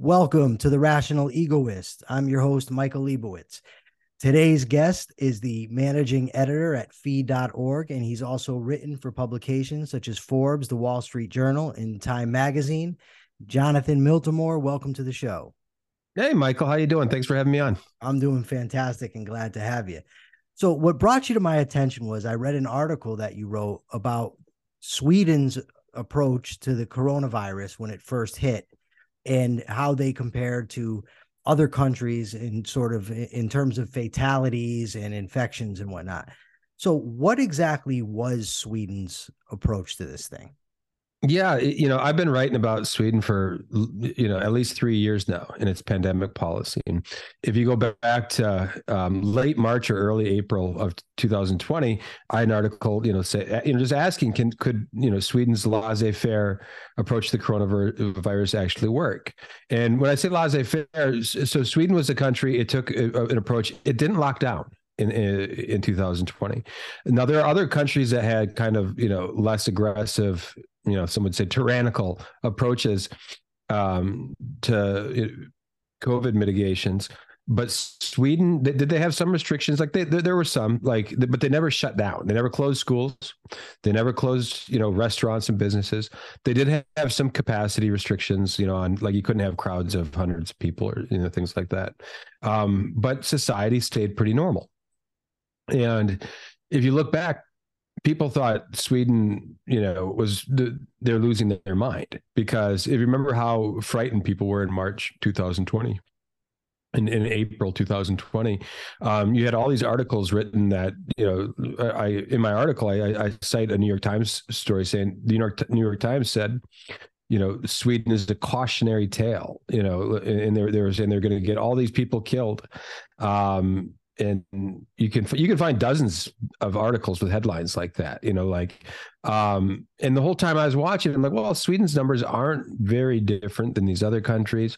Welcome to the Rational Egoist. I'm your host, Michael Liebowitz. Today's guest is the managing editor at fee.org, and he's also written for publications such as Forbes, the Wall Street Journal, and Time Magazine. Jonathan Miltimore, welcome to the show. Hey, Michael, how you doing? Thanks for having me on. I'm doing fantastic and glad to have you. So, what brought you to my attention was I read an article that you wrote about Sweden's approach to the coronavirus when it first hit and how they compared to other countries in sort of in terms of fatalities and infections and whatnot. So, what exactly was Sweden's approach to this thing? Yeah, you know, I've been writing about Sweden for you know at least three years now in its pandemic policy. And if you go back to um, late March or early April of 2020, I had an article, you know, say you know just asking, can could you know Sweden's laissez-faire approach to the coronavirus actually work? And when I say laissez-faire, so Sweden was a country. It took a, an approach. It didn't lock down in, in 2020. Now there are other countries that had kind of you know less aggressive you know, some would say tyrannical approaches um, to COVID mitigations. But Sweden, did they have some restrictions? Like they, there were some, like, but they never shut down. They never closed schools. They never closed, you know, restaurants and businesses. They did have some capacity restrictions, you know, on like you couldn't have crowds of hundreds of people or you know things like that. Um, but society stayed pretty normal. And if you look back people thought Sweden, you know, was the, they're losing their mind because if you remember how frightened people were in March 2020. In, in April 2020, um, you had all these articles written that you know I in my article I, I cite a New York Times story saying the New York New York Times said you know Sweden is a cautionary tale you know and they're they're saying they're going to get all these people killed um, and you can you can find dozens of articles with headlines like that you know like um and the whole time i was watching i'm like well sweden's numbers aren't very different than these other countries.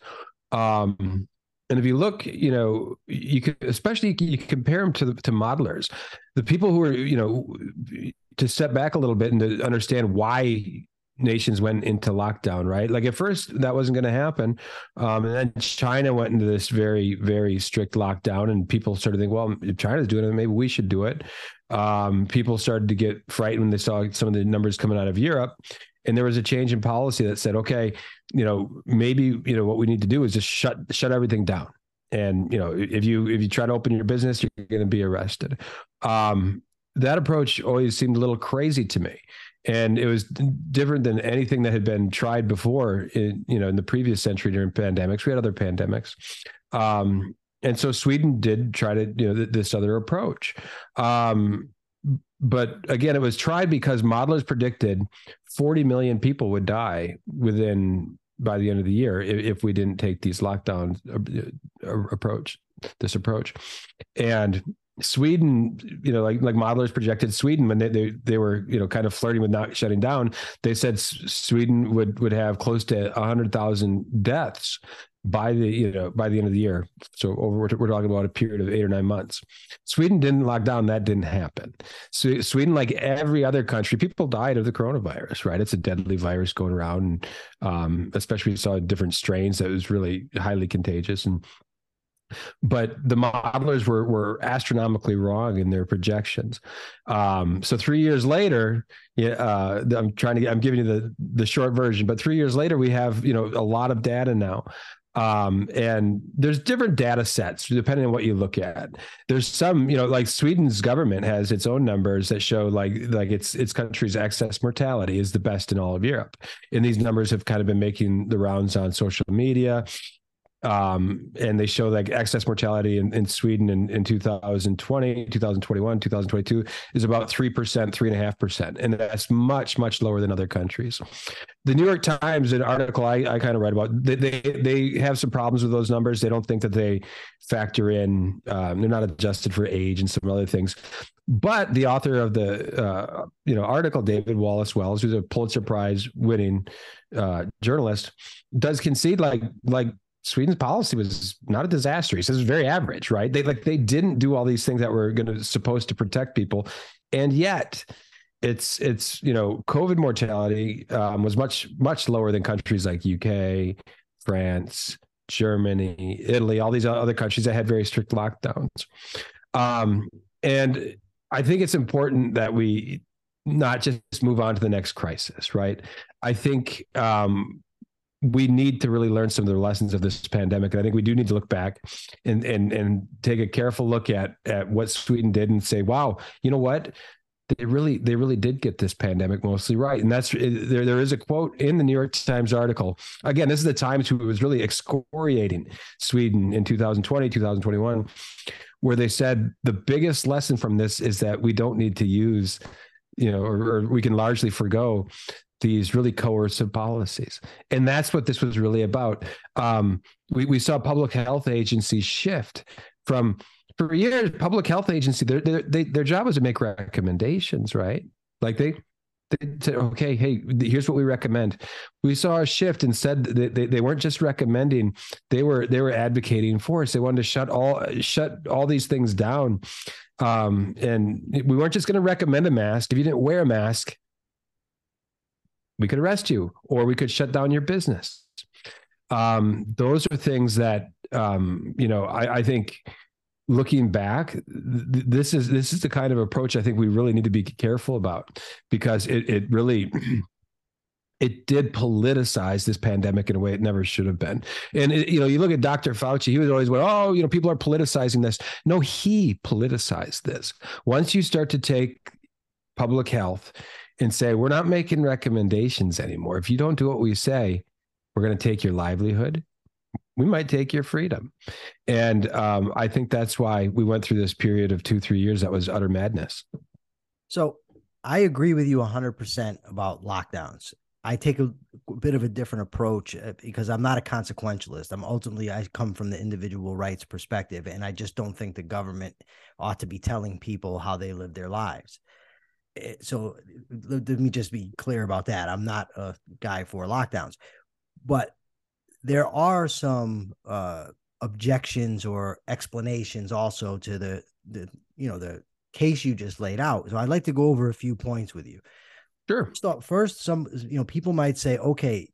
Um and if you look you know you could especially you compare them to the, to modelers the people who are you know to step back a little bit and to understand why nations went into lockdown, right? Like at first that wasn't going to happen, um, and then China went into this very, very strict lockdown, and people started to think, well, if China's doing it, maybe we should do it. Um, people started to get frightened when they saw some of the numbers coming out of Europe, and there was a change in policy that said, okay, you know, maybe you know what we need to do is just shut shut everything down. And you know, if you if you try to open your business, you're going to be arrested. Um, that approach always seemed a little crazy to me and it was different than anything that had been tried before in you know in the previous century during pandemics. We had other pandemics. Um, and so sweden did try to you know th- this other approach. Um, but again it was tried because modelers predicted 40 million people would die within by the end of the year if, if we didn't take these lockdown uh, uh, approach this approach. And Sweden, you know, like like modelers projected Sweden when they, they they were you know kind of flirting with not shutting down. They said Sweden would would have close to hundred thousand deaths by the you know by the end of the year. So over we're, we're talking about a period of eight or nine months. Sweden didn't lock down. That didn't happen. So Sweden, like every other country, people died of the coronavirus. Right, it's a deadly virus going around, and um, especially we saw different strains that was really highly contagious and but the modelers were were astronomically wrong in their projections. Um, so three years later, uh, I'm trying to I'm giving you the the short version, but three years later, we have you know a lot of data now. Um, and there's different data sets depending on what you look at. There's some, you know, like Sweden's government has its own numbers that show like like its its country's excess mortality is the best in all of Europe. And these numbers have kind of been making the rounds on social media um, and they show like excess mortality in, in Sweden in, in 2020, 2021, 2022 is about 3%, 3.5%. And that's much, much lower than other countries. The New York Times, an article I, I kind of read about, they, they, they have some problems with those numbers. They don't think that they factor in, um, they're not adjusted for age and some other things. But the author of the uh, you know article, David Wallace Wells, who's a Pulitzer Prize winning uh, journalist, does concede like like Sweden's policy was not a disaster. He says it's very average, right? They like they didn't do all these things that were going to supposed to protect people, and yet it's it's you know COVID mortality um, was much much lower than countries like UK, France, Germany, Italy, all these other countries that had very strict lockdowns. Um, and I think it's important that we not just move on to the next crisis, right? I think um, we need to really learn some of the lessons of this pandemic. And I think we do need to look back and and and take a careful look at at what Sweden did and say, wow, you know what? They really they really did get this pandemic mostly right. And that's there there is a quote in the New York Times article. Again, this is the Times who was really excoriating Sweden in 2020, 2021, where they said the biggest lesson from this is that we don't need to use you know, or, or, we can largely forego these really coercive policies. And that's what this was really about. Um, we, we saw public health agencies shift from for years, public health agency, their, their, they, their job was to make recommendations, right? Like they, they said, okay, hey, here's what we recommend. We saw a shift and said that they, they weren't just recommending, they were they were advocating for us. They wanted to shut all shut all these things down. Um, and we weren't just going to recommend a mask. If you didn't wear a mask, we could arrest you or we could shut down your business. Um, those are things that um, you know. I, I, think looking back, th- this is this is the kind of approach I think we really need to be careful about because it it really. it did politicize this pandemic in a way it never should have been. And it, you know, you look at Dr. Fauci; he was always, "Well, oh, you know, people are politicizing this." No, he politicized this. Once you start to take public health and say, we're not making recommendations anymore. If you don't do what we say, we're going to take your livelihood. We might take your freedom. And um, I think that's why we went through this period of two, three years that was utter madness. So I agree with you 100% about lockdowns. I take a, bit of a different approach uh, because I'm not a consequentialist. I'm ultimately, I come from the individual rights perspective, and I just don't think the government ought to be telling people how they live their lives. Eh, so let me just be clear about that. I'm not a guy for lockdowns, but there are some uh, objections or explanations also to the the you know the case you just laid out. So I'd like to go over a few points with you. Sure. Start first, some you know people might say, okay,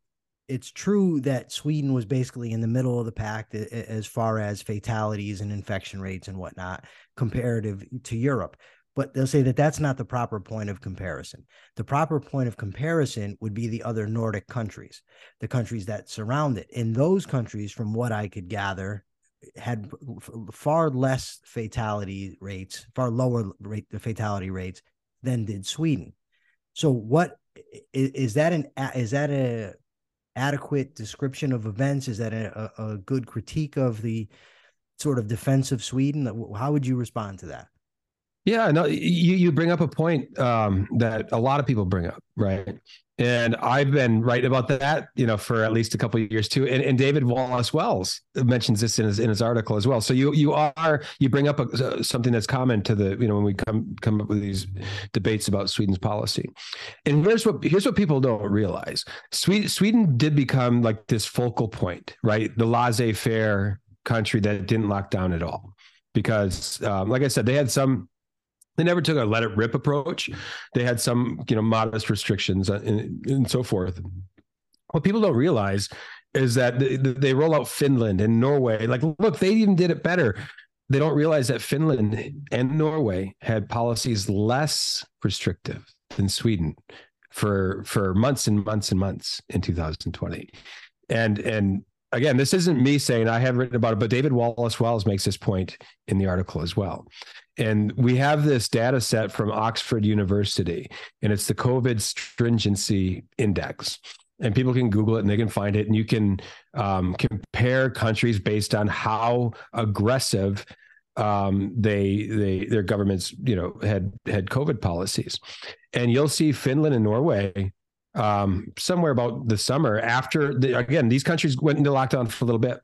it's true that Sweden was basically in the middle of the pack as far as fatalities and infection rates and whatnot, comparative to Europe but they'll say that that's not the proper point of comparison. The proper point of comparison would be the other Nordic countries, the countries that surround it. And those countries, from what I could gather, had far less fatality rates, far lower rate the fatality rates than did Sweden. So, what is that an is that a adequate description of events? Is that a, a good critique of the sort of defense of Sweden? How would you respond to that? Yeah, no, you you bring up a point um, that a lot of people bring up, right? And I've been right about that, you know, for at least a couple of years too. And, and David Wallace Wells mentions this in his in his article as well. So you you are you bring up a, something that's common to the you know when we come come up with these debates about Sweden's policy. And here's what here's what people don't realize: Sweden Sweden did become like this focal point, right? The laissez-faire country that didn't lock down at all because, um, like I said, they had some they never took a let it rip approach. They had some, you know, modest restrictions uh, and, and so forth. What people don't realize is that they, they roll out Finland and Norway. Like, look, they even did it better. They don't realize that Finland and Norway had policies less restrictive than Sweden for for months and months and months in 2020. And and again, this isn't me saying I have written about it, but David Wallace Wells makes this point in the article as well. And we have this data set from Oxford University, and it's the COVID stringency index. And people can Google it and they can find it, and you can um, compare countries based on how aggressive um, they they their governments you know had had COVID policies, and you'll see Finland and Norway um, somewhere about the summer after the, again these countries went into lockdown for a little bit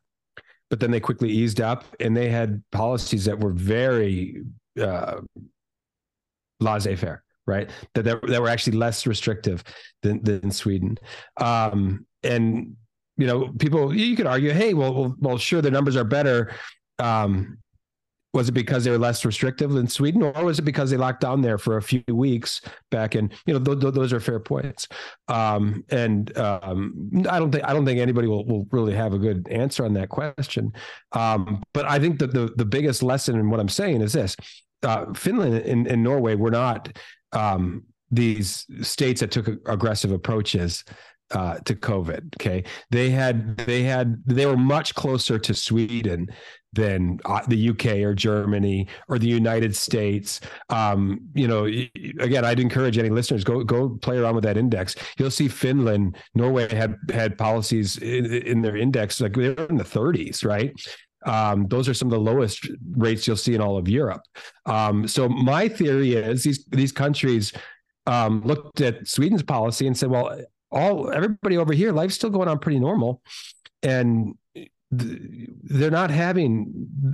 but then they quickly eased up and they had policies that were very uh, laissez-faire, right? That, that that were actually less restrictive than than Sweden. Um, and you know, people you could argue, hey, well, well, well, sure, the numbers are better. Um, was it because they were less restrictive than Sweden, or was it because they locked down there for a few weeks back in? You know, th- th- those are fair points. Um, and um, I don't think I don't think anybody will, will really have a good answer on that question. Um, but I think that the the biggest lesson in what I'm saying is this: uh, Finland and, and, Norway were not um, these states that took aggressive approaches uh, to COVID. Okay, they had they had they were much closer to Sweden than uh, the UK or Germany or the United States. Um, you know, again, I'd encourage any listeners go go play around with that index. You'll see Finland, Norway had had policies in, in their index like they were in the 30s, right? Um, those are some of the lowest rates you'll see in all of Europe. Um, so my theory is these these countries um, looked at Sweden's policy and said, well, all everybody over here, life's still going on pretty normal, and they're not having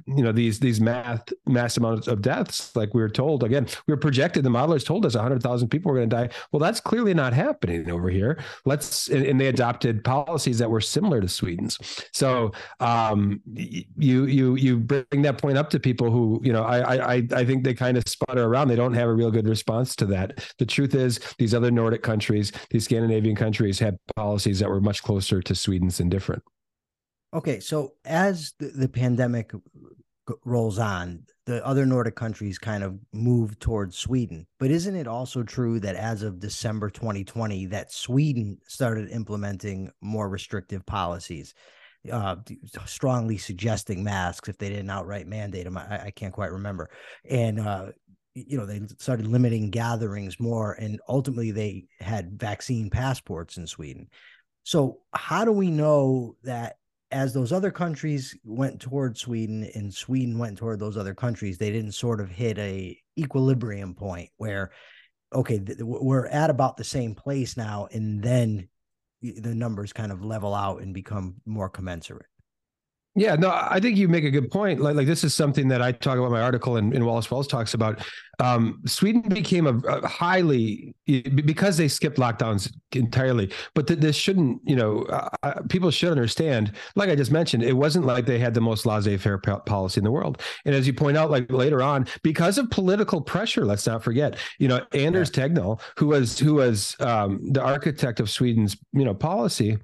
you know these these math mass amounts of deaths. Like we were told again we were projected the modelers told us 100000 people were going to die. Well that's clearly not happening over here. Let's and, they adopted policies that were similar to sweden's. So um, you you you bring that point up to people who you know i i i think they kind of sputter around. They don't have a real good response to that. The truth is these other nordic countries these scandinavian countries had policies that were much closer to sweden's and different Okay, so as the, the pandemic rolls on, the other Nordic countries kind of move towards Sweden. But isn't it also true that as of December 2020, that Sweden started implementing more restrictive policies, uh, strongly suggesting masks if they didn't outright mandate them? I, I can't quite remember. And uh, you know they started limiting gatherings more, and ultimately they had vaccine passports in Sweden. So how do we know that as those other countries went toward Sweden and Sweden went toward those other countries, they didn't sort of hit a equilibrium point where, okay, th- we're at about the same place now, and then the numbers kind of level out and become more commensurate. Yeah, no, I think you make a good point. Like, like this is something that I talk about in my article and, and Wallace Wells talks about. Um, Sweden became a, a, highly because they skipped lockdowns entirely. But th- this shouldn't, you know, uh, uh, people should understand. Like I just mentioned, it wasn't like they had the most laissez-faire policy in the world. And as you point out, like later on, because of political pressure, let's not forget, you know, Anders yeah. Tegnell, who was who was um, the architect of Sweden's, you know, policy,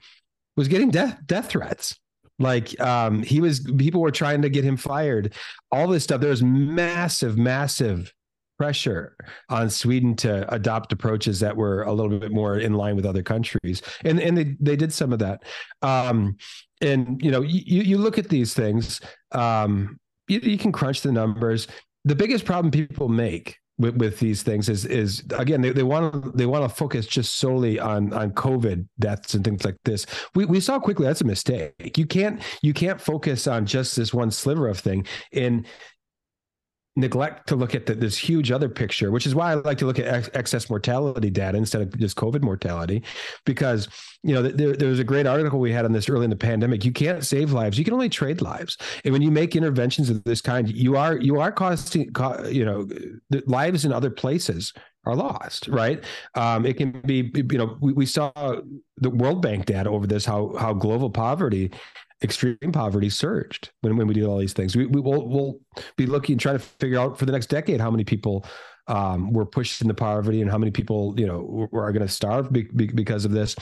was getting death death threats like um, he was, people were trying to get him fired. All this stuff. There was massive, massive pressure on Sweden to adopt approaches that were a little bit more in line with other countries, and and they they did some of that. Um, and you know, you you look at these things. Um, you, you can crunch the numbers. The biggest problem people make with, with these things is is again they, they want they want to focus just solely on on covid deaths and things like this. We we saw quickly that's a mistake. You can't you can't focus on just this one sliver of thing. And neglect to look at the, this huge other picture, which is why I like to look at ex- excess mortality data instead of just COVID mortality, because you know there, there was a great article we had on this early in the pandemic. You can't save lives; you can only trade lives. And when you make interventions of this kind, you are you are costing you know lives in other places are lost, right? Um, it can be, you know, we, we saw the World Bank data over this, how how global poverty extreme poverty surged when, when we did all these things. We, we will we'll be looking, trying to figure out for the next decade how many people um, were pushed into poverty and how many people, you know, were, are going to starve be, be, because of this.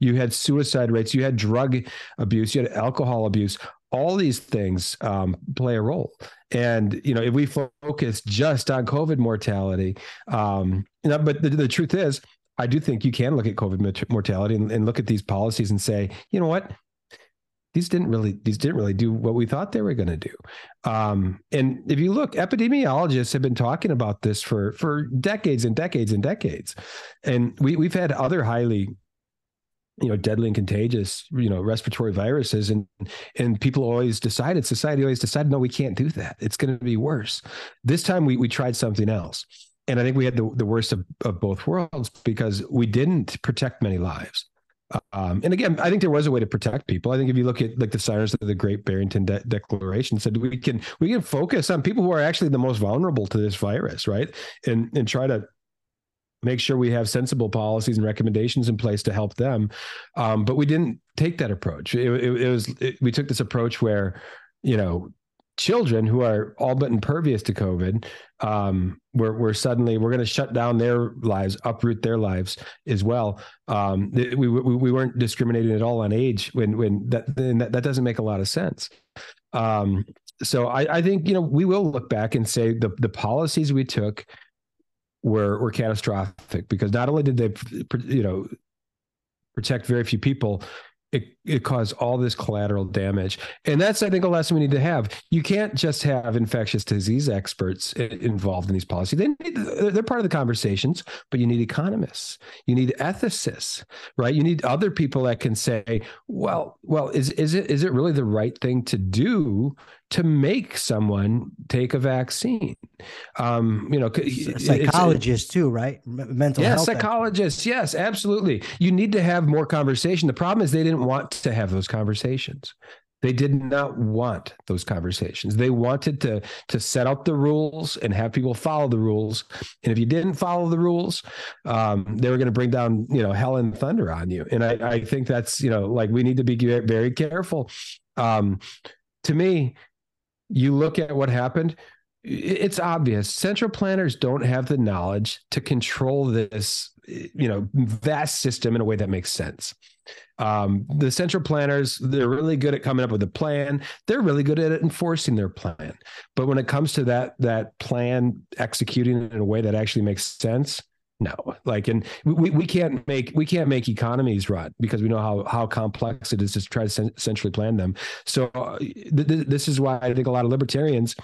You had suicide rates, you had drug abuse, you had alcohol abuse. All these things um, play a role. And, you know, if we focus just on COVID mortality, um, you know, but the, the truth is, I do think you can look at COVID mortality and, and, look at these policies and say, you know what, these didn't really these didn't really do what we thought they were going to do. Um, and if you look epidemiologists have been talking about this for for decades and decades and decades. And we, we've had other highly you know deadly and contagious you know respiratory viruses and and people always decided society always decided no we can't do that. It's going to be worse. This time we we tried something else. And i think we had the, the worst of, of both worlds because we didn't protect many lives um, and again, I think there was a way to protect people. I think if you look at like the signers of the Great Barrington De- Declaration, said we can we can focus on people who are actually the most vulnerable to this virus, right? And and try to make sure we have sensible policies and recommendations in place to help them. Um, but we didn't take that approach. It, it, it was it, we took this approach where you know children who are all but impervious to COVID, um, we're, we're suddenly we're going to shut down their lives, uproot their lives as well. Um, we, we, we weren't discriminating at all on age when when that that, that doesn't make a lot of sense. Um, so I, I think you know we will look back and say the the policies we took were were catastrophic because not only did they you know protect very few people it, it caused all this collateral damage. And that's, I think, a lesson we need to have. You can't just have infectious disease experts eh, involved in these policies. They need, they're part of the conversations, but you need economists, you need ethicists, right? You need other people that can say, well, well, is is it is it really the right thing to do to make someone take a vaccine. Um, you know, psychologists too, right? Mental yeah, health. psychologists. Yes, absolutely. You need to have more conversation. The problem is they didn't want to have those conversations. They did not want those conversations. They wanted to to set up the rules and have people follow the rules. And if you didn't follow the rules, um, they were going to bring down you know hell and thunder on you. And I, I think that's you know like we need to be very careful. Um, to me, you look at what happened, it's obvious. Central planners don't have the knowledge to control this you know vast system in a way that makes sense. Um, the central planners they're really good at coming up with a plan. They're really good at enforcing their plan. But when it comes to that that plan executing in a way that actually makes sense no like and we, we can't make we can't make economies run because we know how how complex it is to try to centrally plan them. So uh, th- th- this is why i think a lot of libertarians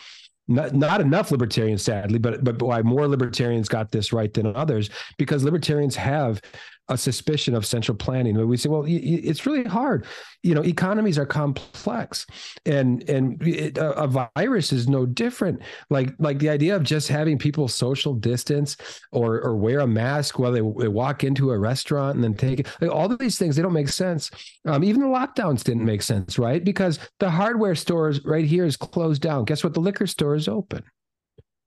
not, not enough libertarians sadly but but why more libertarians got this right than others because libertarians have a suspicion of central planning. We say well it's really hard. You know economies are complex and and it, a, virus is no different. Like like the idea of just having people social distance or or wear a mask while they, they walk into a restaurant and then take it. Like all of these things they don't make sense. Um, even the lockdowns didn't make sense right? Because the hardware stores right here is closed down. Guess what? The liquor store is open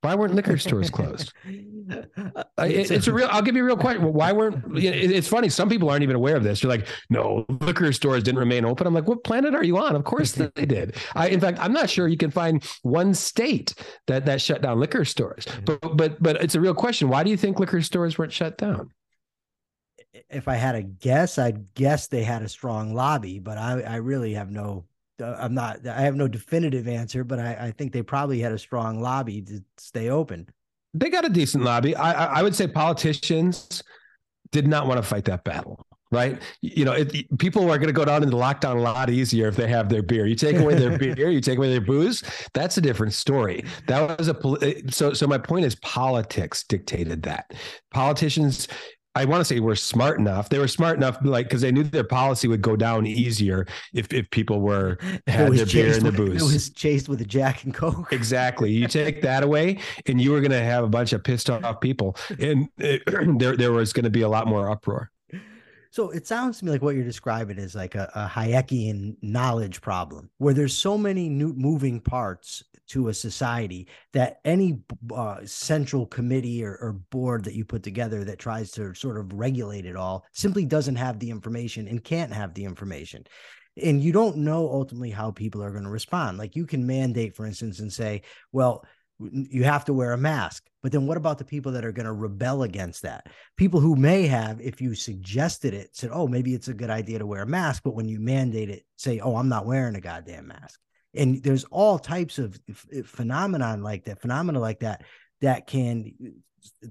why weren't liquor stores closed? Uh, it, it's a real. I'll give you a real question. Why weren't? It's funny. Some people aren't even aware of this. You're like, no, liquor stores didn't remain open. I'm like, what planet are you on? Of course they did. I, in fact, I'm not sure you can find one state that that shut down liquor stores. But but but it's a real question. Why do you think liquor stores weren't shut down? If I had a guess, I'd guess they had a strong lobby, but I, I really have no Uh, I'm not, I have no definitive answer, but I, I think they probably had a strong lobby to stay open. They got a decent lobby. I, I would say politicians did not want to fight that battle right? You know, it, people are going to go down into lockdown a lot easier if they have their beer. You take away their beer, you take away their booze. That's a different story. That was a uh, so. So my point is, politics dictated that. Politicians I want to say were smart enough. They were smart enough, like because they knew their policy would go down easier if if people were had their beer and their booze. It was chased with a Jack and Coke. Exactly. You take that away, and you were going to have a bunch of pissed off people, and it, there there was going to be a lot more uproar. So it sounds to me like what you're describing is like a, a Hayekian knowledge problem, where there's so many new moving parts to a society that any uh, central committee or, or, board that you put together that tries to sort of regulate it all simply doesn't have the information and can't have the information. And you don't know ultimately how people are going to respond. Like you can mandate for instance and say well you have to wear a mask. But then what about the people that are going to rebel against that? People who may have if you suggested it said oh maybe it's a good idea to wear a mask but when you mandate it say oh i'm not wearing a goddamn mask and there's all types of phenomenon like that phenomena like that that can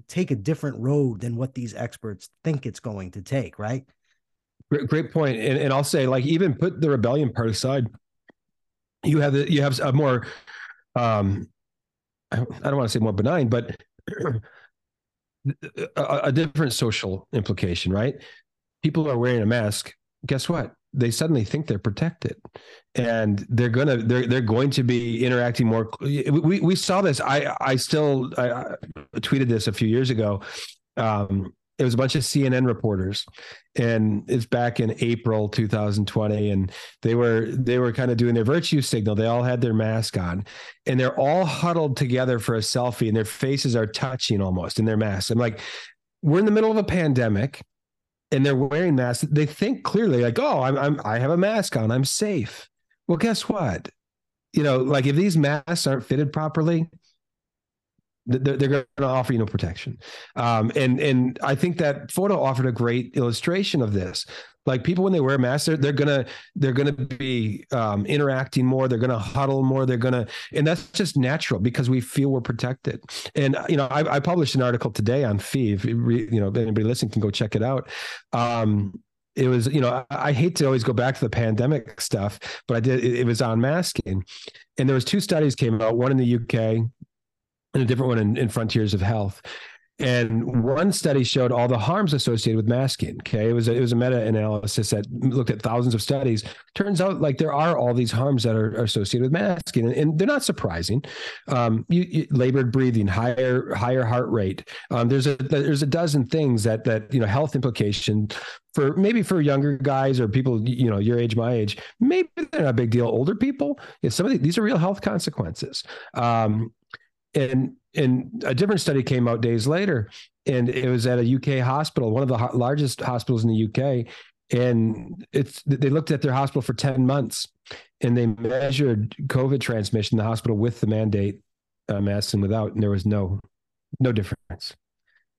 take a different road than what these experts think it's going to take right great, great point. And, and i'll say like even put the rebellion part aside you have the you have a more um i don't want to say more benign but a, a different social implication right people are wearing a mask guess what they suddenly think they're protected. And they're gonna they're they're going to be interacting more we we saw this. I i still i, I tweeted this a few years ago. Um it was a bunch of CNN reporters and it's back in April 2020 and they were they were kind of doing their virtue signal. They all had their mask on and they're all huddled together for a selfie and their faces are touching almost in their masks. I'm like we're in the middle of a pandemic and they're wearing masks, they think clearly like, oh, I'm, I'm I have a mask on, I'm safe. Well, guess what? you know, like if these masks aren't fitted properly, they're, going to offer you no protection. Um, and and I think that photo offered a great illustration of this. Like people when they wear masks, they're, they're gonna they're gonna be um, interacting more. They're gonna huddle more. They're gonna, and that's just natural because we feel we're protected. And you know, I, I published an article today on FEE. If you know anybody listening can go check it out. Um, it was you know I, hate to always go back to the pandemic stuff but i did it, it, was on masking and there was two studies came out one in the uk and a different one in, in frontiers of health and one study showed all the harms associated with masking. Okay, it was a, it was a meta analysis that looked at thousands of studies. Turns out, like there are all these harms that are, are associated with masking, and, and, they're not surprising. Um, you, you, labored breathing, higher higher heart rate. Um, there's a there's a dozen things that that you know health implication for maybe for younger guys or people you know your age my age maybe they're not a big deal older people some of the, these are real health consequences um, and and a different study came out days later and it was at a UK hospital one of the ho- largest hospitals in the UK and it's they looked at their hospital for 10 months and they measured covid transmission in the hospital with the mandate uh, mask and without and there was no no difference.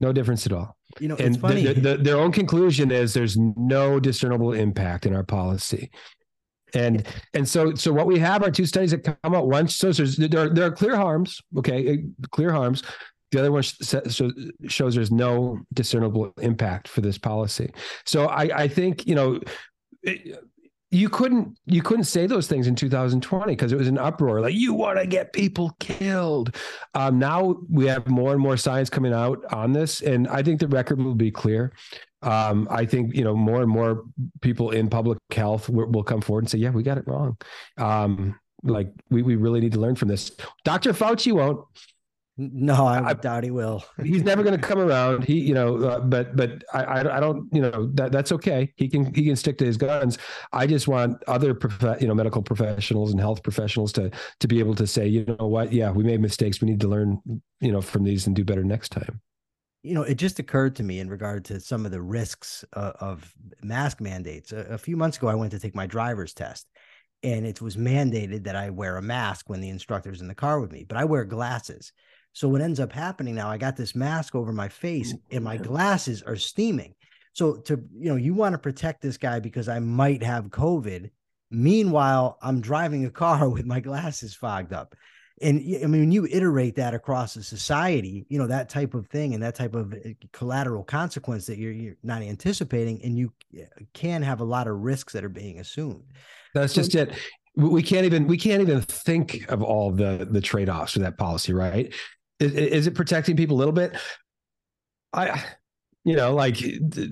No difference at all. You know and it's funny. the, the, their own conclusion is there's no discernible impact in our policy and and so so what we have are two studies that come out. One shows there's there are, there are clear harms. Okay, eh, clear harms. The other one shows there's no discernible impact for this policy. So I I think you know. It, you couldn't you couldn't say those things in 2020 because it was an uproar like you want to get people killed um, now we have more and more science coming out on this and i think the record will be clear um, I think you know more and more people in public health will, will come forward and say, "Yeah, we got it wrong." Um, like we we really need to learn from this. Dr. Fauci won't. No, I, I doubt he will. he's never going to come around. He, you know, uh, but but I, I, I don't, you know, that that's okay. He can he can stick to his guns. I just want other, prof- you know, medical professionals and health professionals to to be able to say, you know what, yeah, we made mistakes. We need to learn, you know, from these and do better next time you know, it just occurred to me in regard to some of the risks uh, of mask mandates. A, a, few months ago, I went to take my driver's test, and it was mandated that I wear a mask when the instructor's in the car with me, but I wear glasses. So what ends up happening now, I got this mask over my face, and my glasses are steaming. So to you know, you want to protect this guy because I might have COVID. Meanwhile, I'm driving a car with my glasses fogged up and I mean, when you iterate that across a society, you know that type of thing and that type of eh, collateral consequence that you're, you're not anticipating, and you eh, can have a lot of risks that are being assumed. That's so, just it. We can't even we can't even think of all the the trade offs for that policy, right? Is, is it protecting people a little bit? I you know like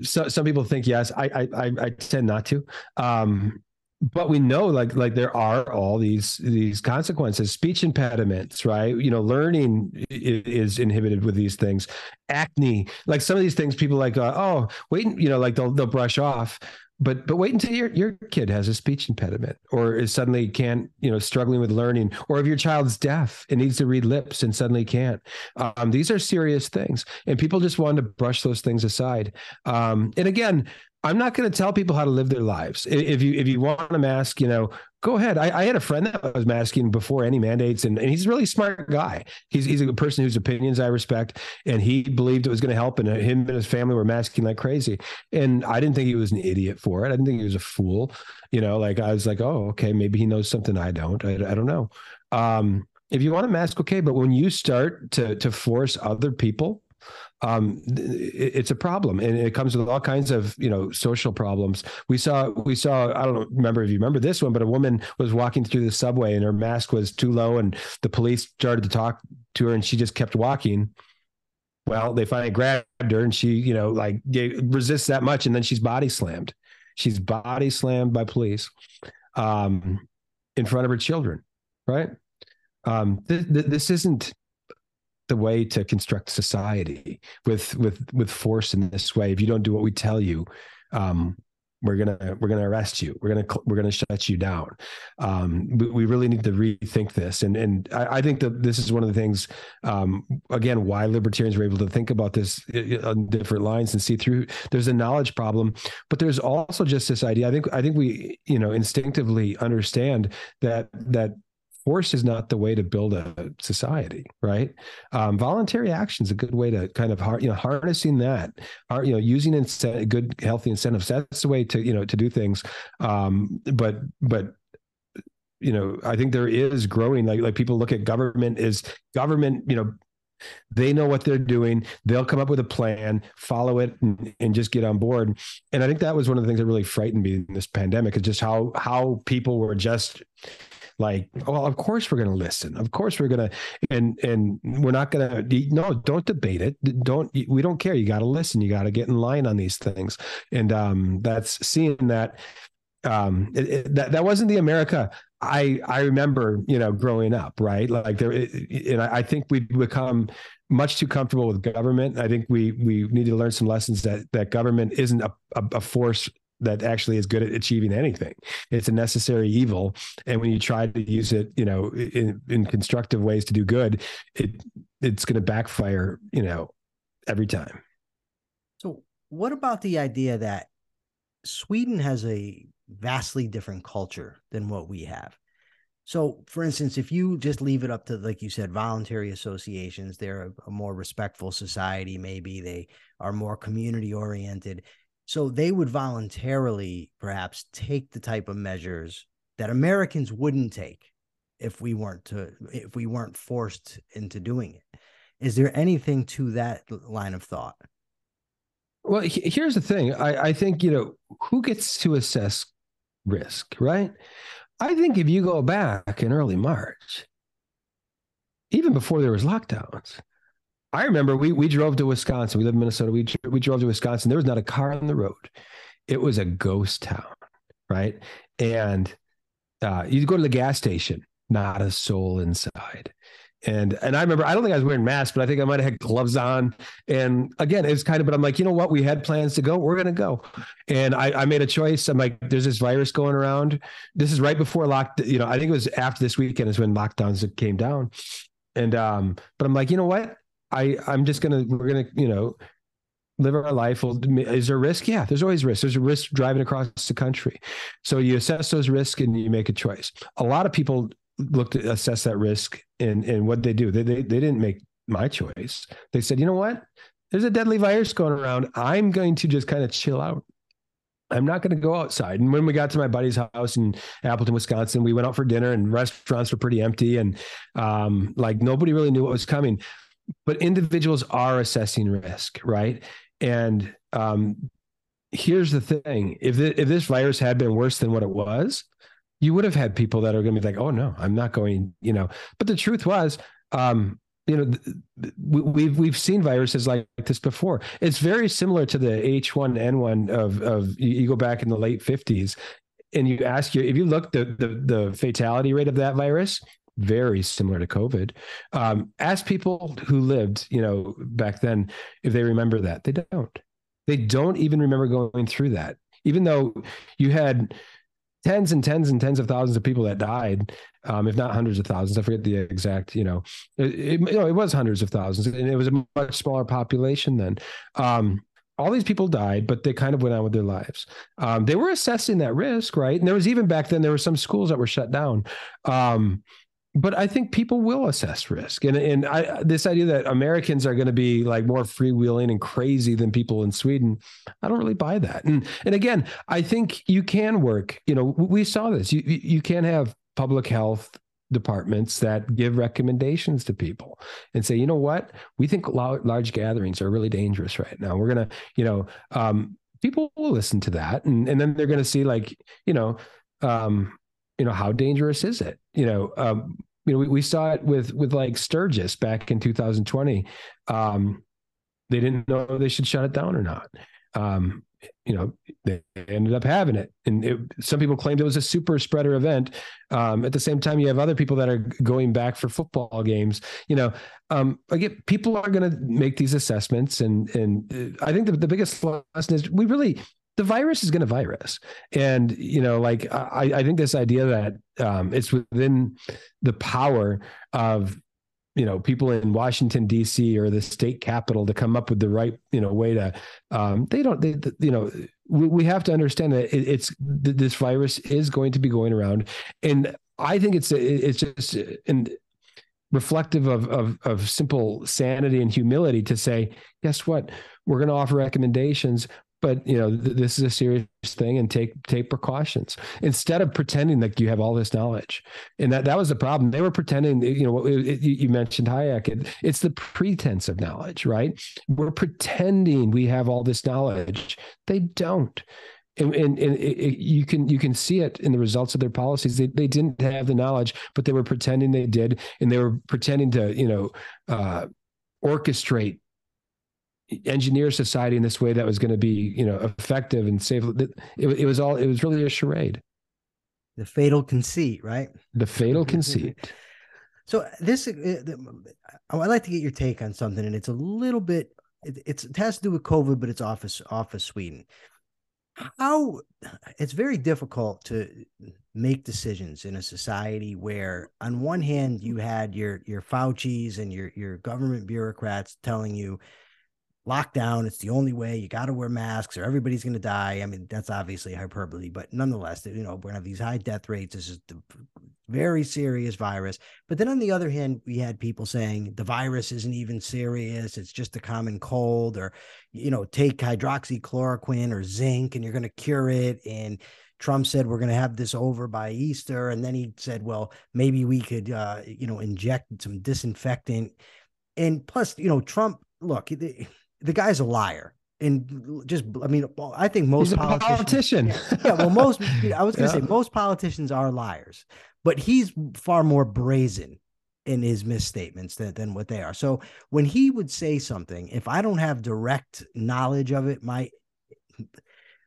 so, some people think yes. I, I i tend not to. Um but we know like like there are all these these consequences. Speech impediments right? You know learning is inhibited with these things. Acne like some of these things people like uh, oh wait you know like they'll they'll brush off but but wait until your your kid has a speech impediment or is suddenly can't you know struggling with learning or if your child's deaf and needs to read lips and suddenly can't. Um, these are serious things and people just want to brush those things aside. Um, and again I'm not going to tell people how to live their lives. If you if you want to mask, you know, go ahead. I, I, had a friend that was masking before any mandates, and, and he's a really smart guy. He's he's a person whose opinions I respect, and he believed it was going to help, and him and his family were masking like crazy. And I didn't think he was an idiot for it. I didn't think he was a fool. You know, like I was like, oh, okay, maybe he knows something I don't. I, I don't know. Um, if you want to mask, okay, but when you start to to force other people um, it's a problem, and it comes with all kinds of you know social problems. We saw we saw I don't remember if you remember this one, but a woman was walking through the subway and her mask was too low, and the police started to talk to her, and she just kept walking. Well, they finally grabbed her, and she you know like resists that much, and then she's body slammed. She's body slammed by police um, in front of her children, right? Um, th- th- this isn't the way to construct society with with with force in this way. If you don't do what we tell you um, we're gonna we're gonna arrest you. We're gonna we're gonna shut you down. Um, we, really need to rethink this. And and I, I, think that this is one of the things um, again why libertarians were able to think about this on different lines and see through. There's a knowledge problem but there's also just this idea. I think i think we you know instinctively understand that that force is not the way to build a society, right? Um, voluntary action is a good way to kind of you know harnessing that, you know, using incentive, good healthy incentives. That's the way to you know to do things. Um, but but you know, I think there is growing like like people look at government is government, you know, they know what they're doing. They'll come up with a plan, follow it, and, and, just get on board. And I think that was one of the things that really frightened me in this pandemic is just how how people were just like well of course we're going to listen. Of course we're going to and and we're not going to no don't debate it. Don't we don't care. You got to listen. You got to get in line on these things. And um that's seeing that um it, it, that that wasn't the america i i remember you know growing up right? Like there and i think we've become much too comfortable with government. I think we we need to learn some lessons that that government isn't a, a, a force that actually is good at achieving anything. It's a necessary evil, and when you try to use it, you know, in, in constructive ways to do good, it it's going to backfire, you know, every time. So, what about the idea that Sweden has a vastly different culture than what we have? So, for instance, if you just leave it up to, like you said, voluntary associations, they're a, a more respectful society. Maybe they are more community oriented so they would voluntarily perhaps take the type of measures that Americans wouldn't take if we weren't to if we weren't forced into doing it. Is there anything to that line of thought? Well, here's the thing. I, I think, you know, who gets to assess risk, right? I think if you go back in early March, even before there was lockdowns, I remember we we drove to Wisconsin. We live in Minnesota. We we drove to Wisconsin. There was not a car on the road. It was a ghost town, right? And uh, you go to the gas station, not a soul inside. And and I remember I don't think I was wearing masks, but I think I might have had gloves on. And again, it's kind of, but I'm like, you know what? We had plans to go. We're gonna go. And I, I made a choice. I'm like, there's this virus going around. This is right before lock. You know, I think it was after this weekend is when lockdowns came down. And um, but I'm like, you know what? I I'm just gonna we're gonna you know live our life. Is there risk? Yeah, there's always risk. There's a risk driving across the country. So you assess those risks and you make a choice. A lot of people look to assess that risk and and what they do. They they they didn't make my choice. They said, you know what? There's a deadly virus going around. I'm going to just kind of chill out. I'm not going to go outside. And when we got to my buddy's house in Appleton, Wisconsin, we went out for dinner and restaurants were pretty empty and um, like nobody really knew what was coming but individuals are assessing risk, right? And um, here's the thing: if if this virus had been worse than what it was, you would have had people that are going to be like, "Oh no, I'm not going," you know. But the truth was, um, you know, we've we've seen viruses like this before. It's very similar to the H1N1 of of you go back in the late 50s, and you ask you if you look the the the fatality rate of that virus very similar to COVID. Um, ask people who lived, you know, back then if they remember that. They don't. They don't even remember going through that, even though you had tens and tens and tens of thousands of people that died, um, if not hundreds of thousands. I forget the exact, you know, it, it, you know, it was hundreds of thousands, and it was a much smaller population then. Um, all these people died, but they kind of went on with their lives. Um, they were assessing that risk, right? And there was even back then there were some schools that were shut down. Um, but I think people will assess risk, and and I, this idea that Americans are going to be like more freewheeling and crazy than people in Sweden, I don't really buy that. And and again, I think you can work. You know, we saw this. You you can have public health departments that give recommendations to people and say, you know what, we think large gatherings are really dangerous right now. We're gonna, you know, um, people will listen to that, and and then they're going to see like, you know. Um, you know how dangerous is it? You know um, you know we, we saw it with with like sturgis back in 2020 um, they didn't know they should shut it down or not. Um, you know they ended up having it. And it, some people claimed it was a super spreader event. Um, at the same time you have other people that are going back for football games. You know um, again people are going to make these assessments. And and uh, i think the, the biggest lesson is we really the virus is going to virus. And you know like i i think this idea that um, it's within the power of you know people in washington d.c or the state capital to come up with the right you know way to um, they don't they you know we, we have to understand that it, it's this virus is going to be going around. And I think it's it's just in reflective of, of, of simple sanity and humility to say, guess what? We're going to offer recommendations, but you know th- this is a serious thing and take take precautions instead of pretending that you have all this knowledge. And that that was the problem. They were pretending you know it, it, you mentioned hayek it, it's the pretense of knowledge right? We're pretending we have all this knowledge. They don't. And, and, and it, you can you can see it in the results of their policies. They they didn't have the knowledge, but they were pretending they did, and they were pretending to you know uh, orchestrate engineer society in this way that was going to be you know effective and safe. It, it was all it was really a charade. The fatal conceit, right? The fatal conceit. So this, uh, I'd like to get your take on something, and it's a little bit. It, it has to do with COVID, but it's office office Sweden how it's very difficult to make decisions in a society where on one hand you had your your Fauci's and your your government bureaucrats telling you lockdown it's the only way you got to wear masks or everybody's going to die. I mean that's obviously hyperbole but nonetheless you know we're going to have these high death rates this is the very serious virus. But then on the other hand we had people saying the virus isn't even serious it's just a common cold or you know take hydroxychloroquine or zinc and you're going to cure it. And Trump said we're going to have this over by Easter, and then he said, "Well, maybe we could, uh, you know, inject some disinfectant." And plus, you know, Trump, look, the guy's a liar. And just, I mean, I think most he's a politician. Yeah, yeah, well, most, I was going to yeah. say, most politicians are liars, but he's far more brazen in his misstatements than, than what they are. So when he would say something, if I don't have direct knowledge of it, my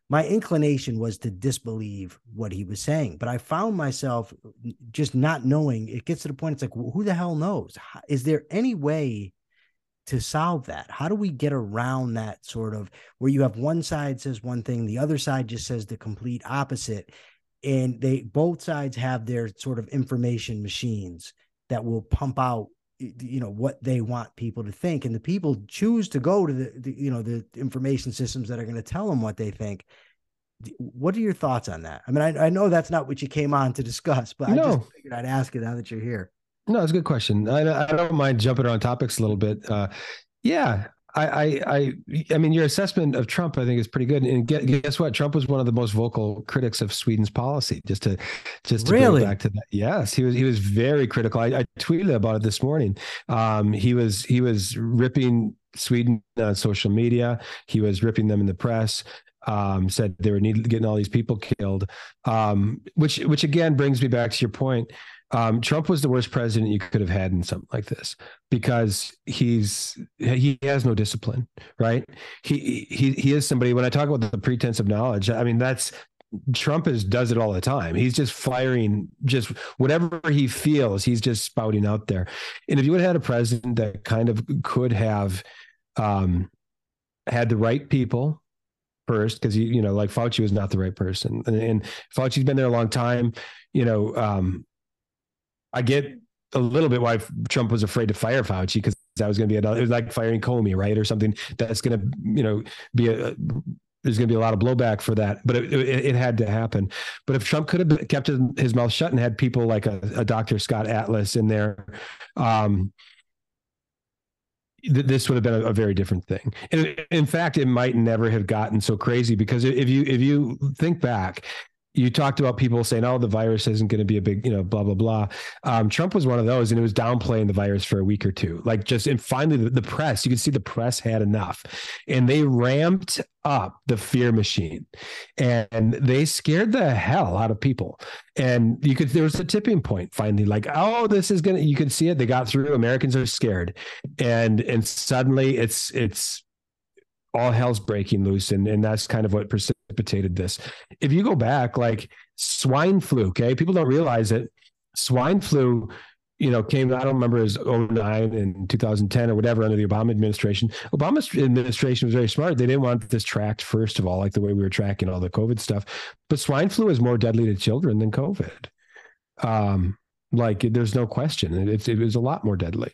my inclination was to disbelieve what he was saying. But I found myself just not knowing. It gets to the point. It's like, well, who the hell knows? Is there any way to solve that? How do we get around that sort of where you have one side says one thing, the other side just says the complete opposite, and they both sides have their sort of information machines that will pump out you know what they want people to think and the people choose to go to the, the you know the information systems that are going to tell them what they think what are your thoughts on that i mean I, I know that's not what you came on to discuss but no. i just figured i'd ask you now that you're here no, it's a good question. I, I don't mind jumping around topics a little bit. Uh, yeah, I, I, I, I mean, your assessment of Trump, I think, is pretty good. And guess what? Trump was one of the most vocal critics of Sweden's policy. Just to, just to really back to that. Yes, he was. He was very critical. I, I tweeted about it this morning. Um, he was. He was ripping Sweden on social media. He was ripping them in the press. Um, said they were need, getting all these people killed. Um, which, which again brings me back to your point um, Trump was the worst president you could have had in something like this because he's he has no discipline, right? He he he is somebody. When I talk about the pretense of knowledge, I mean that's Trump is does it all the time. He's just firing just whatever he feels. He's just spouting out there. And if you would have had a president that kind of could have um, had the right people first, because you you know, like Fauci was not the right person, and, and Fauci's been there a long time. You know, um, I get a little bit why Trump was afraid to fire Fauci because that was going to be another, it was like firing Comey, right? Or something that's going to, you know, be a, there's going to be a lot of blowback for that, but it, it, it had to happen. But if Trump could have kept his, his mouth shut and had people like a, a Dr. Scott Atlas in there, um, this would have been a, a, very different thing. And in fact, it might never have gotten so crazy because if you if you think back, you talked about people saying, "Oh, the virus isn't going to be a big, you know, blah blah blah." Um, Trump was one of those, and it was downplaying the virus for a week or two. Like just, and finally, the, the press, you could see the press had enough, and they ramped up the fear machine, and they scared the hell out of people. And you could, there was a tipping point finally, like, "Oh, this is gonna." You could see it. They got through. Americans are scared, and and suddenly it's it's all hell's breaking loose and and that's kind of what precipitated this. If you go back like swine flu okay? People don't realize it. Swine flu you know came i don't remember as 09 and 2010 or whatever under the obama administration. Obama's administration was very smart. They didn't want this tracked first of all like the way we were tracking all the covid stuff. But swine flu is more deadly to children than covid. Um like there's no question. It, it was a lot more deadly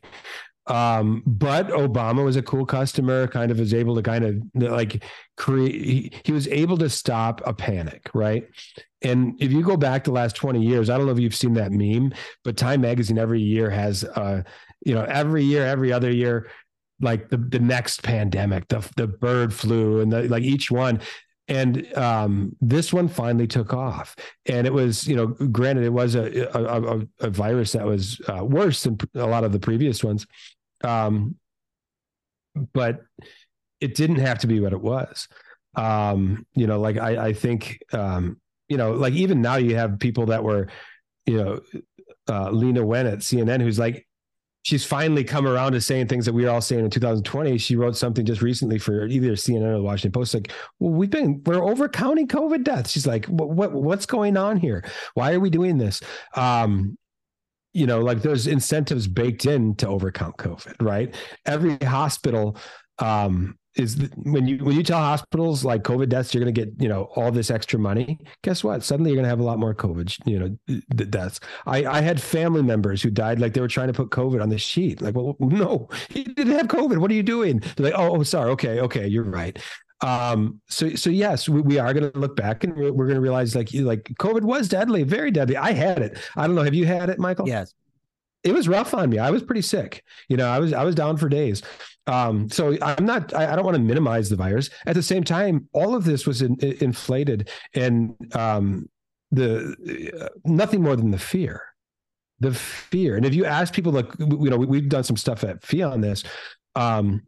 Um, but Obama was a cool customer, kind of was able to kind of like create, he, he was able to stop a panic, right? And if you go back the last 20 years, I don't know if you've seen that meme, but Time Magazine every year has, uh, you know, every year, every other year, like the, the next pandemic, the, the bird flu and the, like each one, and um, this one finally took off. And it was you know granted it was a a, a, a virus that was uh, worse than a lot of the previous ones. Um, but it didn't have to be what it was. Um, you know like i i think um, you know like even now you have people that were you know uh, Leana Wen at cnn who's like she's finally come around to saying things that we were all saying in 2020. She wrote something just recently for either CNN or the Washington Post, like, well, we've been we're overcounting COVID deaths. She's like, what, what what's going on here? Why are we doing this? Um, you know, like there's incentives baked in to overcount COVID, right? Every hospital um, is the, when you when you tell hospitals like COVID deaths, you're going to get you know all this extra money. Guess what? Suddenly you're going to have a lot more COVID you know deaths. I I had family members who died like they were trying to put COVID on the sheet. Like, well, no, he didn't have COVID. What are you doing? They're like, oh, oh sorry. Okay, okay, you're right. Um, so so yes, we, we are going to look back and we're, we're going to realize like you like COVID was deadly, very deadly. I had it. I don't know. Have you had it, Michael? Yes it was rough on me. I was pretty sick. You know, I was I was down for days. Um, so I'm not. I, I, don't want to minimize the virus. At the same time, all of this was in, in, inflated, and um, the uh, nothing more than the fear, the fear. And if you ask people, like you know, we, have done some stuff at FEE on this. Um,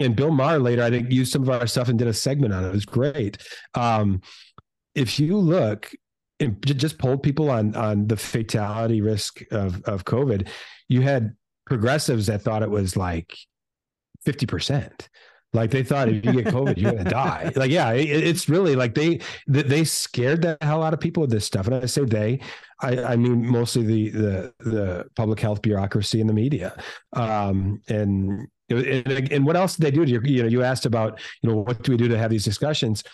and Bill Maher later, I think, used some of our stuff and did a segment on it. It was great. Um, if you look and just polled people on on the fatality risk of of COVID, you had progressives that thought it was like 50%. Like they thought if you get COVID, you're gonna die. Like, yeah, it, it's really like they they scared the hell out of people with this stuff. And I say they, I, I mean mostly the the the public health bureaucracy and the media. Um, and and, and what else did they do? You, you know, you asked about you know what do we do to have these discussions?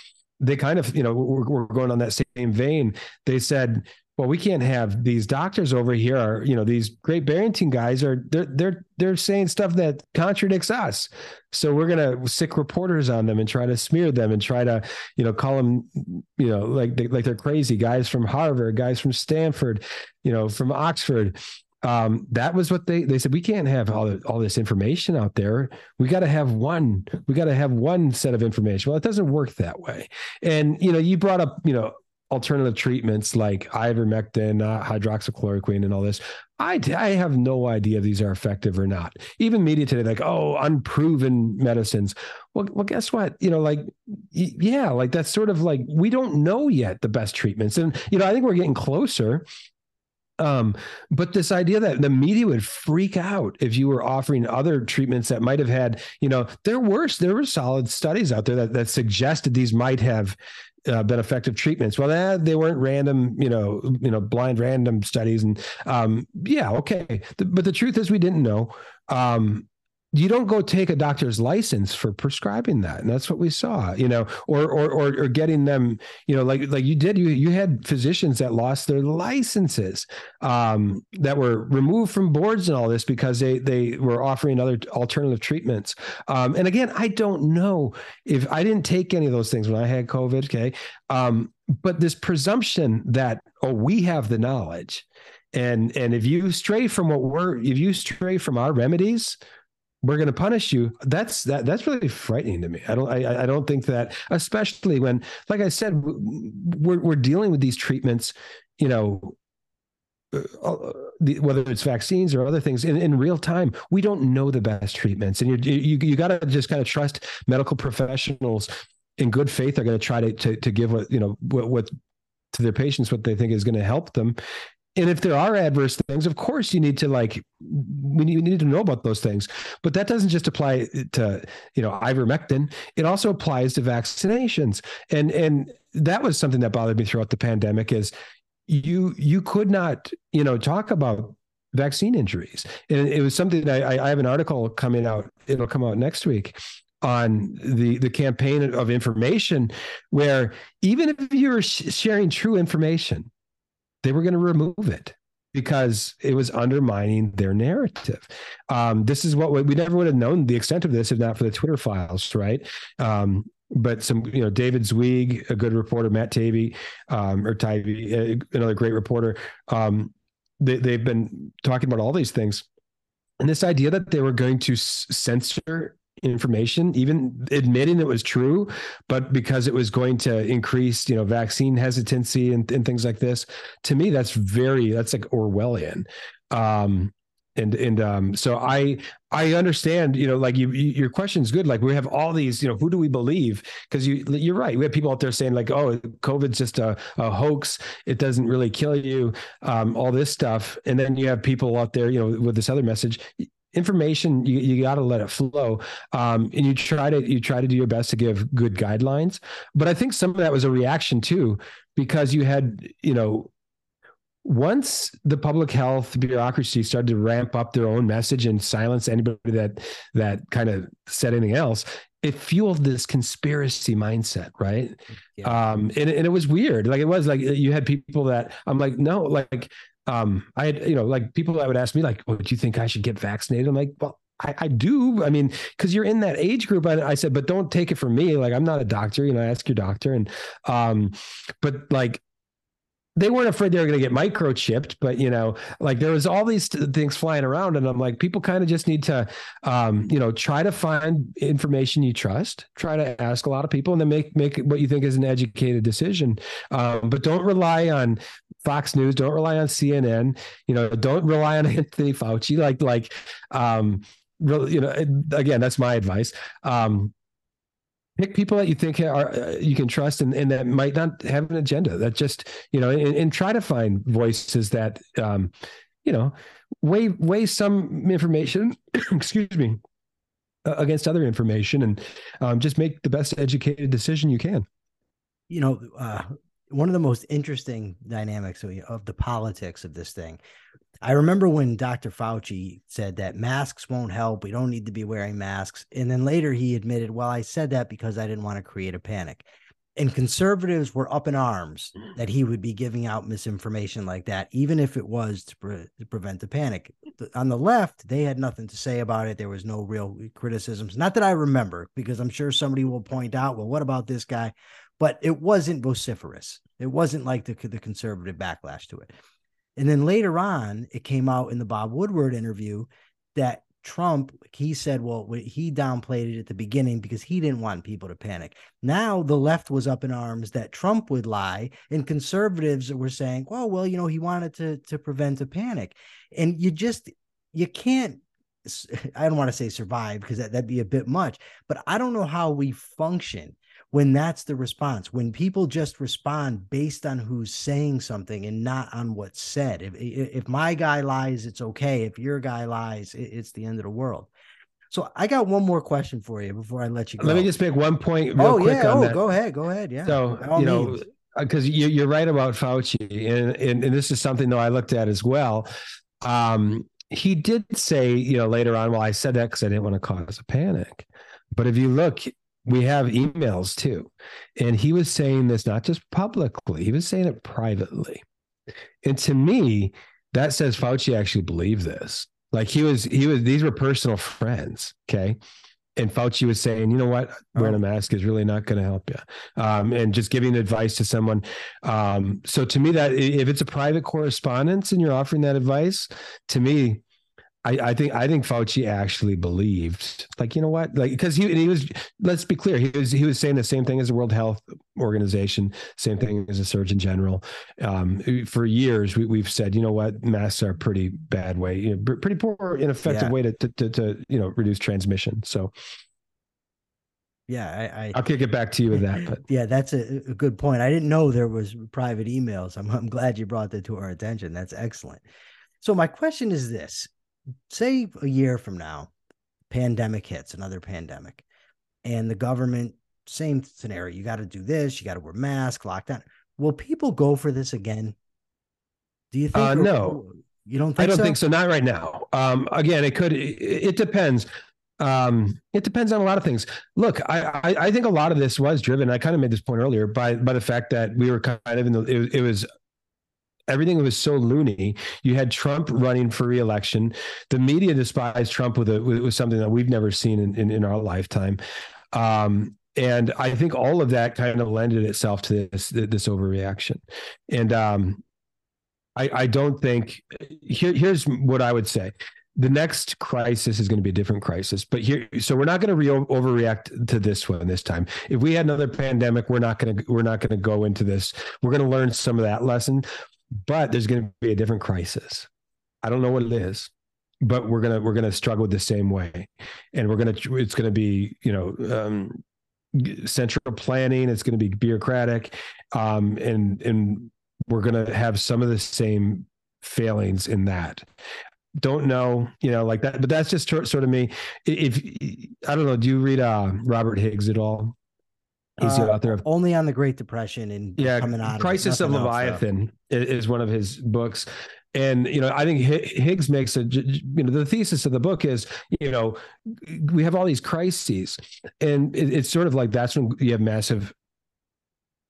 They kind of you know we're, we're going on that same vein. They said well, we can't have these doctors over here are, you know, these great Barrington guys are they're they're they're saying stuff that contradicts us. So we're gonna sick reporters on them and try to smear them and try to, you know, call them, you know, like like they're crazy guys from Harvard, guys from Stanford, you know, from Oxford. Um, that was what they they said. We can't have all all this information out there. We got to have one. We got to have one set of information. Well, it doesn't work that way. And you know, you brought up, you know, alternative treatments like ivermectin, uh, hydroxychloroquine, and all this. I, I have no idea if these are effective or not. Even media today, like, oh, unproven medicines. Well, well, guess what? You know, like, yeah, like that's sort of like we don't know yet the best treatments, and you know, I think we're getting closer. Um, but this idea that the media would freak out if you were offering other treatments that might have had, you know, there were there were solid studies out there that that suggested these might have uh, been effective treatments. Well, eh, they weren't random, you know, you know, blind random studies, and um, yeah, okay. The, but the truth is, we didn't know. Um, you don't go take a doctor's license for prescribing that. And that's what we saw you know or or or, or getting them you know like like you did you you had physicians that lost their licenses um, that were removed from boards and all this because they they were offering other alternative treatments. Um, and again i don't know if i didn't take any of those things when i had covid okay? Um, but this presumption that oh we have the knowledge and and if you stray from what we're if you stray from our remedies we're going to punish you that's that that's really frightening to me. I don't i, I don't think that especially when like i said we're, we're dealing with these treatments you know uh, the, whether it's vaccines or other things in, in real time we don't know the best treatments. And you you, you got to just kind of trust medical professionals in good faith are going to try to, to to give what you know what, what to their patients what they think is going to help them and if there are adverse things of course you need to like we need, need to know about those things. But that doesn't just apply to you know ivermectin. It also applies to vaccinations. And and that was something that bothered me throughout the pandemic is you you could not you know talk about vaccine injuries. And it was something I, I have an article coming out it'll come out next week on the the campaign of information where even if you're sharing true information they were going to remove it. because it was undermining their narrative. Um, this is what we, we, never would have known the extent of this if not for the Twitter files, right? Um, but some, you know, David Zweig, a good reporter, Matt Taibbi, um, or Taibbi, another great reporter. Um, they, they've been talking about all these things. And this idea that they were going to censor information, even admitting it was true, but because it was going to increase, you know, vaccine hesitancy and, and things like this, to me, that's very, that's like Orwellian. Um, and and um so i i understand you know like you, you your question's good. Like we have all these you know who do we believe? Because you you're right. We have people out there saying like oh covid's just a, a hoax. It doesn't really kill you um all this stuff. And then you have people out there you know with this other message information you, you got to let it flow um, and you try to you try to do your best to give good guidelines. But i think some of that was a reaction too because you had you know once the public health bureaucracy started to ramp up their own message and silence anybody that that kind of said anything else it fueled this conspiracy mindset right? Yeah. um and, and it was weird. Like it was like you had people that i'm like no like um, I had, you know, like people that would ask me, like, oh, do you think I should get vaccinated? I'm like, well, I, I do. I mean, because you're in that age group. I, I, said, but don't take it from me. Like, I'm not a doctor. You know, ask your doctor. And, um, but like, they weren't afraid they were going to get microchipped, but you know, like there was all these things flying around, and I'm like, people kind of just need to, um, you know, try to find information you trust, try to ask a lot of people, and then make make what you think is an educated decision. Um, but don't rely on Fox News, don't rely on CNN, you know, don't rely on Anthony Fauci. Like like, um, you know, again, that's my advice. Um, pick people that you think are uh, you can trust and, and that might not have an agenda that just you know and, and try to find voices that um you know weigh weigh some information excuse me against other information and um, just make the best educated decision you can. You know uh, one of the most interesting dynamics of, of the politics of this thing I remember when Dr. Fauci said that masks won't help. We don't need to be wearing masks. And then later he admitted, well, I said that because I didn't want to create a panic. And conservatives were up in arms mm. that he would be giving out misinformation like that, even if it was to, pre- to prevent the panic. On the left, they had nothing to say about it. There was no real criticisms. Not that I remember, because I'm sure somebody will point out, well, what about this guy? But it wasn't vociferous. It wasn't like the, the conservative backlash to it. And then later on, it came out in the Bob Woodward interview that Trump, he said, well, he downplayed it at the beginning because he didn't want people to panic. Now the left was up in arms that Trump would lie, and conservatives were saying, well, well, you know, he wanted to to prevent a panic, and you just you can't. I don't want to say survive because that, that'd be a bit much, but I don't know how we function when that's the response when people just respond based on who's saying something and not on what's said if if my guy lies it's okay if your guy lies it's the end of the world so I got one more question for you before I let you go. Let me just make one point real oh, quick yeah. on oh, that. Go ahead. Go ahead. Yeah. So, you know, because uh, you, are right about Fauci, and, and, and this is something though I looked at as well. Um, he did say, you know, later on, well, I said that because I didn't want to cause a panic. But if you look, we have emails too. And he was saying this not just publicly, he was saying it privately. And to me, that says Fauci actually believed this. Like he was, he was, these were personal friends. Okay. And Fauci was saying, you know what, wearing a oh. mask is really not going to help you. Um, and just giving advice to someone. Um, so to me, that if it's a private correspondence and you're offering that advice, to me, I, I, think I think Fauci actually believed, like you know what, like because he he was. Let's be clear, he was he was saying the same thing as the World Health Organization, same thing as the Surgeon General. Um, for years, we, have said, you know what, masks are a pretty bad way, you know, pretty poor, ineffective yeah. way to, to, to to you know reduce transmission. So. Yeah, I, I will kick it back to you with that. But yeah, that's a, a good point. I didn't know there was private emails. I'm I'm glad you brought that to our attention. That's excellent. So my question is this: say a year from now, pandemic hits, another pandemic, and the government, same scenario, you got to do this, you got to wear mask, lockdown. Will people go for this again? Do you think? Uh, no, you don't think I don't so? think so. Not right now. Um, again, it could, it, it depends. Um, it depends on a lot of things. Look, I, I, I think a lot of this was driven. I kind of made this point earlier by by the fact that we were kind of in the it, it was everything was so loony. You had Trump running for reelection. The media despised Trump with, a, with, with something that we've never seen in, in, in our lifetime. Um, and I think all of that kind of lended itself to this this overreaction. And um, I, I don't think here, here's what I would say the next crisis is going to be a different crisis. But here, so we're not going to re- overreact to this one this time. If we had another pandemic, we're not going to we're not going to go into this. We're going to learn some of that lesson, but there's going to be a different crisis. I don't know what it is, but we're gonna we're gonna struggle the same way, and we're gonna it's going to be you know um, central planning. It's going to be bureaucratic, um, and and we're going to have some of the same failings in that don't know, you know, like that. But that's just sort of me. If I don't know, do you read uh, Robert Higgs at all? He's uh, the author of only on the Great Depression and yeah, coming out Crisis of, of Leviathan else, is one of his books. And you know, I think Higgs makes a you know the thesis of the book is you know we have all these crises, and it's sort of like that's when you have massive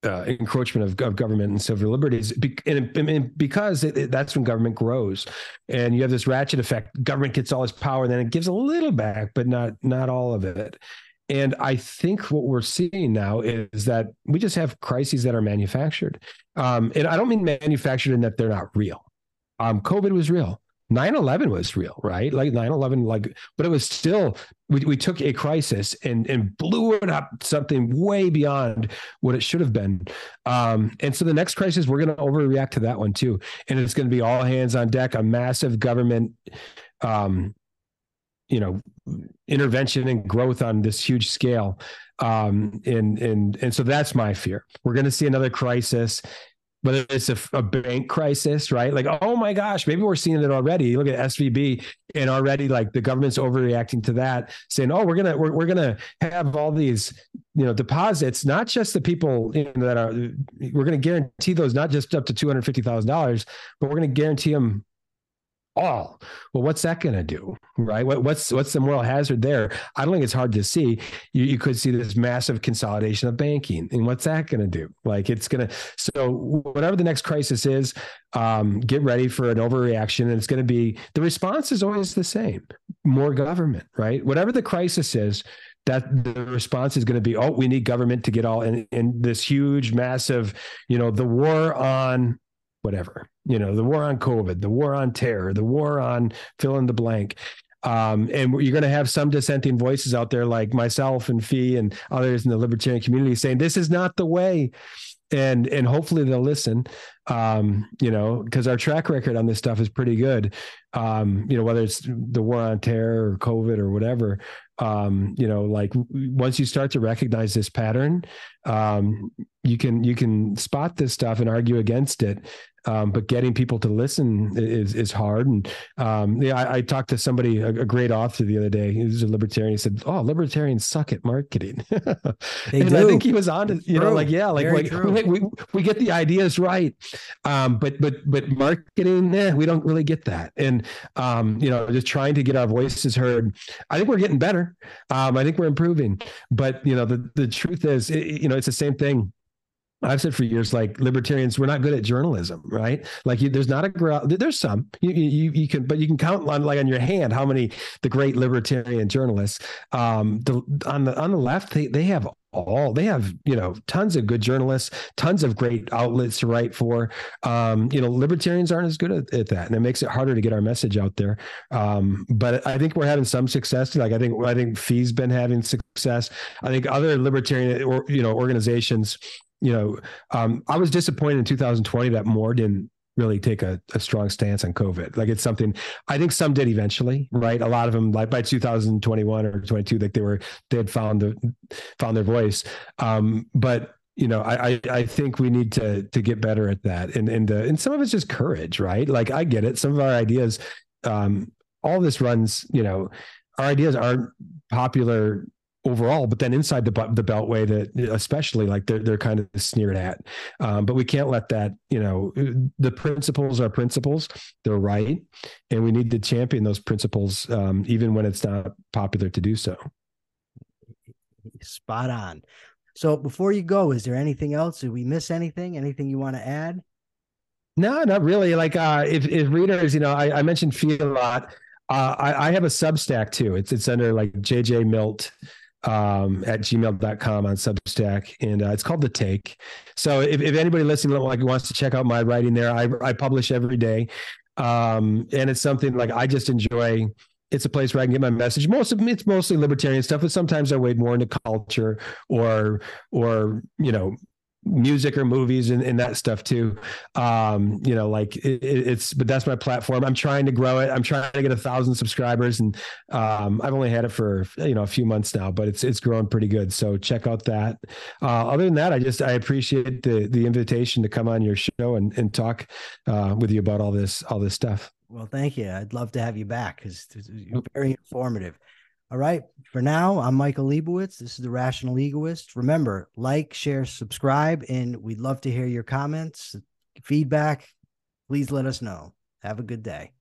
uh, encroachment of, of, government and civil liberties, and, and because it, it, that's when government grows, and you have this ratchet effect. Government gets all its power, then it gives a little back, but not not all of it. And I think what we're seeing now is that we just have crises that are manufactured, um, and I don't mean manufactured in that they're not real. Um, COVID was real. 9-11 was real right like 9-11 like but it was still we, we took a crisis and and blew it up something way beyond what it should have been um, and so the next crisis we're going to overreact to that one too and it's going to be all hands on deck a massive government um, you know intervention and growth on this huge scale um, and and and so that's my fear we're going to see another crisis whether it's a, a, bank crisis, right? Like, oh my gosh, maybe we're seeing it already. Look at SVB and already like the government's overreacting to that, saying, oh, we're gonna we're, we're gonna have all these you know deposits, not just the people you know, that are we're gonna guarantee those not just up to two hundred fifty thousand dollars, but we're gonna guarantee them all. Well, what's that going to do, right? What, what's what's the moral hazard there? I don't think it's hard to see. You, you could see this massive consolidation of banking, and what's that going to do? Like it's going to. So whatever the next crisis is, um, get ready for an overreaction, and it's going to be the response is always the same: more government, right? Whatever the crisis is. That the response is going to be, oh, we need government to get all in, in this huge, massive, you know, the war on whatever you know the war on covid the war on terror the war on fill in the blank. Um, and you're going to have some dissenting voices out there like myself and FEE and others in the libertarian community saying this is not the way. And and hopefully they'll listen um, you know because our track record on this stuff is pretty good um, you know whether it's the war on terror or covid or whatever um, you know like once you start to recognize this pattern um, you can you can spot this stuff and argue against it um, but getting people to listen is is hard. And um, yeah, I, I, talked to somebody, a, a, great author, the other day. He was a libertarian. He said, "Oh, libertarians suck at marketing." and do. I think he was on to you true. know, like yeah, like, like we, we, we get the ideas right, um, but but but marketing, eh, we don't really get that. And um, you know, just trying to get our voices heard. I think we're getting better. Um, I think we're improving. But you know, the the truth is, it, you know, it's the same thing I've said for years, like libertarians, we're not good at journalism, right? Like you, there's not a there's some you, you you can, but you can count on like on your hand how many the great libertarian journalists. Um, the on the on the left, they they have all they have you know tons of good journalists tons of great outlets to write for um, you know libertarians aren't as good at, at, that and it makes it harder to get our message out there um, but i think we're having some success like i think i think FEE's been having success i think other libertarian or you know organizations you know, um, I was disappointed in 2020 that more didn't really take a, a, strong stance on COVID. Like it's something I think some did eventually, right? A lot of them, like by 2021 or 22, like they were they had found the found their voice. Um, but you know, I, I, I think we need to to get better at that, and and uh, and some of it's just courage, right? Like I get it. Some of our ideas, um, all this runs, you know, our ideas aren't popular overall, but then inside the the beltway, that especially like they're they're kind of sneered at. Um, but we can't let that. You know, the principles are principles; they're right, and we need to champion those principles, um, even when it's not popular to do so. Spot on. So before you go, is there anything else? Did we miss anything? Anything you want to add? No, not really. Like uh, if if readers, you know, I, I mentioned feel a lot. Uh, I, I have a Substack too. It's it's under like JJ Milt um, at gmail.com on Substack. And uh, it's called The Take. So if, if anybody listening like wants to check out my writing there, I, I publish every day. Um, and it's something like I just enjoy. It's a place where I can get my message. Most of it's mostly libertarian stuff, but sometimes I wade more into culture or or you know music or movies and, and that stuff too. Um, you know, like it, it's, but that's my platform. I'm trying to grow it. I'm trying to get a thousand subscribers and, um, I've only had it for, you know, a few months now, but it's, it's growing pretty good. So check out that. Uh, other than that, I just, I appreciate the, the invitation to come on your show and, and talk, uh, with you about all this, all this stuff. Well, thank you. I'd love to have you back because you're very informative. All right. For now, I'm Michael Liebowitz. This is the Rational Egoist. Remember, like, share, subscribe, and we'd love to hear your comments, feedback. Please let us know. Have a good day.